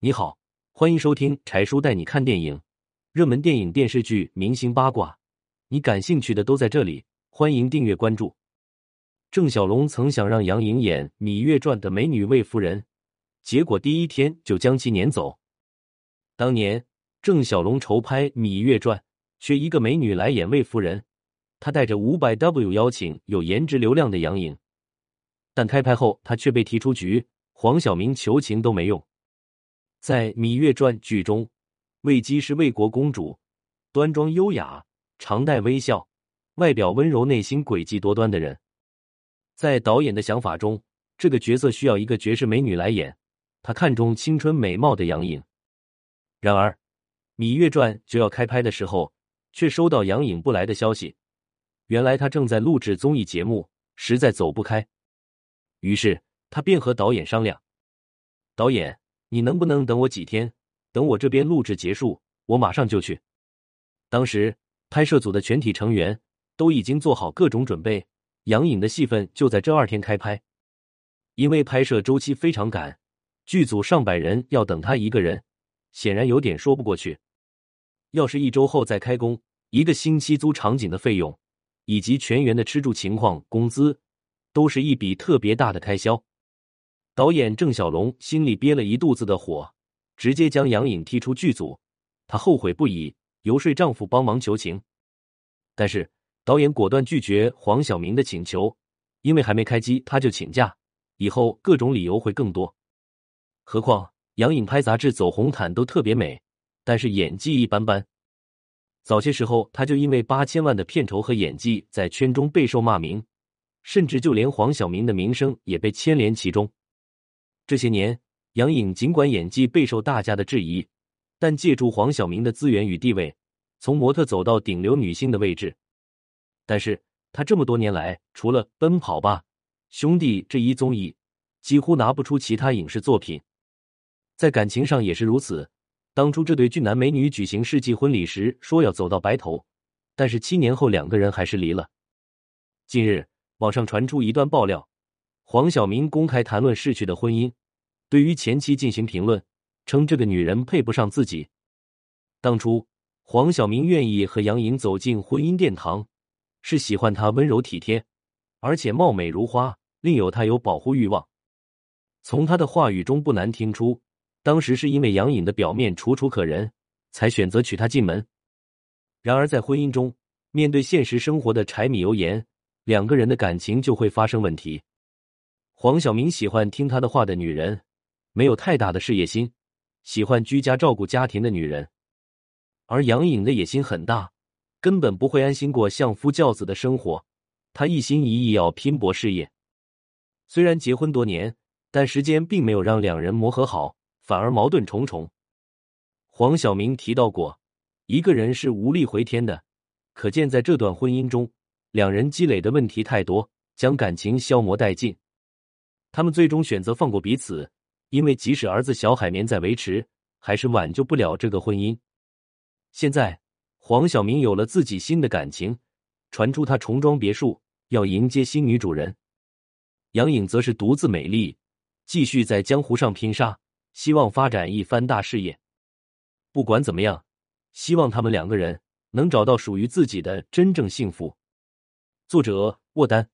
你好，欢迎收听柴叔带你看电影，热门电影、电视剧、明星八卦，你感兴趣的都在这里。欢迎订阅关注。郑晓龙曾想让杨颖演《芈月传》的美女魏夫人，结果第一天就将其撵走。当年郑晓龙筹拍《芈月传》，缺一个美女来演魏夫人，他带着五百 W 邀请有颜值流量的杨颖，但开拍后他却被踢出局，黄晓明求情都没用。在《芈月传》剧中，魏姬是魏国公主，端庄优雅，常带微笑，外表温柔，内心诡计多端的人。在导演的想法中，这个角色需要一个绝世美女来演。他看中青春美貌的杨颖。然而，《芈月传》就要开拍的时候，却收到杨颖不来的消息。原来她正在录制综艺节目，实在走不开。于是他便和导演商量：“导演。”你能不能等我几天？等我这边录制结束，我马上就去。当时拍摄组的全体成员都已经做好各种准备，杨颖的戏份就在这二天开拍。因为拍摄周期非常赶，剧组上百人要等他一个人，显然有点说不过去。要是一周后再开工，一个星期租场景的费用以及全员的吃住情况、工资，都是一笔特别大的开销。导演郑晓龙心里憋了一肚子的火，直接将杨颖踢出剧组。她后悔不已，游说丈夫帮忙求情，但是导演果断拒绝黄晓明的请求，因为还没开机他就请假，以后各种理由会更多。何况杨颖拍杂志、走红毯都特别美，但是演技一般般。早些时候，他就因为八千万的片酬和演技，在圈中备受骂名，甚至就连黄晓明的名声也被牵连其中。这些年，杨颖尽管演技备受大家的质疑，但借助黄晓明的资源与地位，从模特走到顶流女星的位置。但是她这么多年来，除了《奔跑吧兄弟》这一综艺，几乎拿不出其他影视作品。在感情上也是如此。当初这对俊男美女举行世纪婚礼时，说要走到白头，但是七年后两个人还是离了。近日，网上传出一段爆料。黄晓明公开谈论逝去的婚姻，对于前妻进行评论，称这个女人配不上自己。当初黄晓明愿意和杨颖走进婚姻殿堂，是喜欢她温柔体贴，而且貌美如花，另有她有保护欲望。从他的话语中不难听出，当时是因为杨颖的表面楚楚可人，才选择娶她进门。然而在婚姻中，面对现实生活的柴米油盐，两个人的感情就会发生问题。黄晓明喜欢听他的话的女人，没有太大的事业心，喜欢居家照顾家庭的女人。而杨颖的野心很大，根本不会安心过相夫教子的生活，她一心一意要拼搏事业。虽然结婚多年，但时间并没有让两人磨合好，反而矛盾重重。黄晓明提到过，一个人是无力回天的，可见在这段婚姻中，两人积累的问题太多，将感情消磨殆尽。他们最终选择放过彼此，因为即使儿子小海绵在维持，还是挽救不了这个婚姻。现在，黄晓明有了自己新的感情，传出他重装别墅，要迎接新女主人。杨颖则是独自美丽，继续在江湖上拼杀，希望发展一番大事业。不管怎么样，希望他们两个人能找到属于自己的真正幸福。作者：沃丹。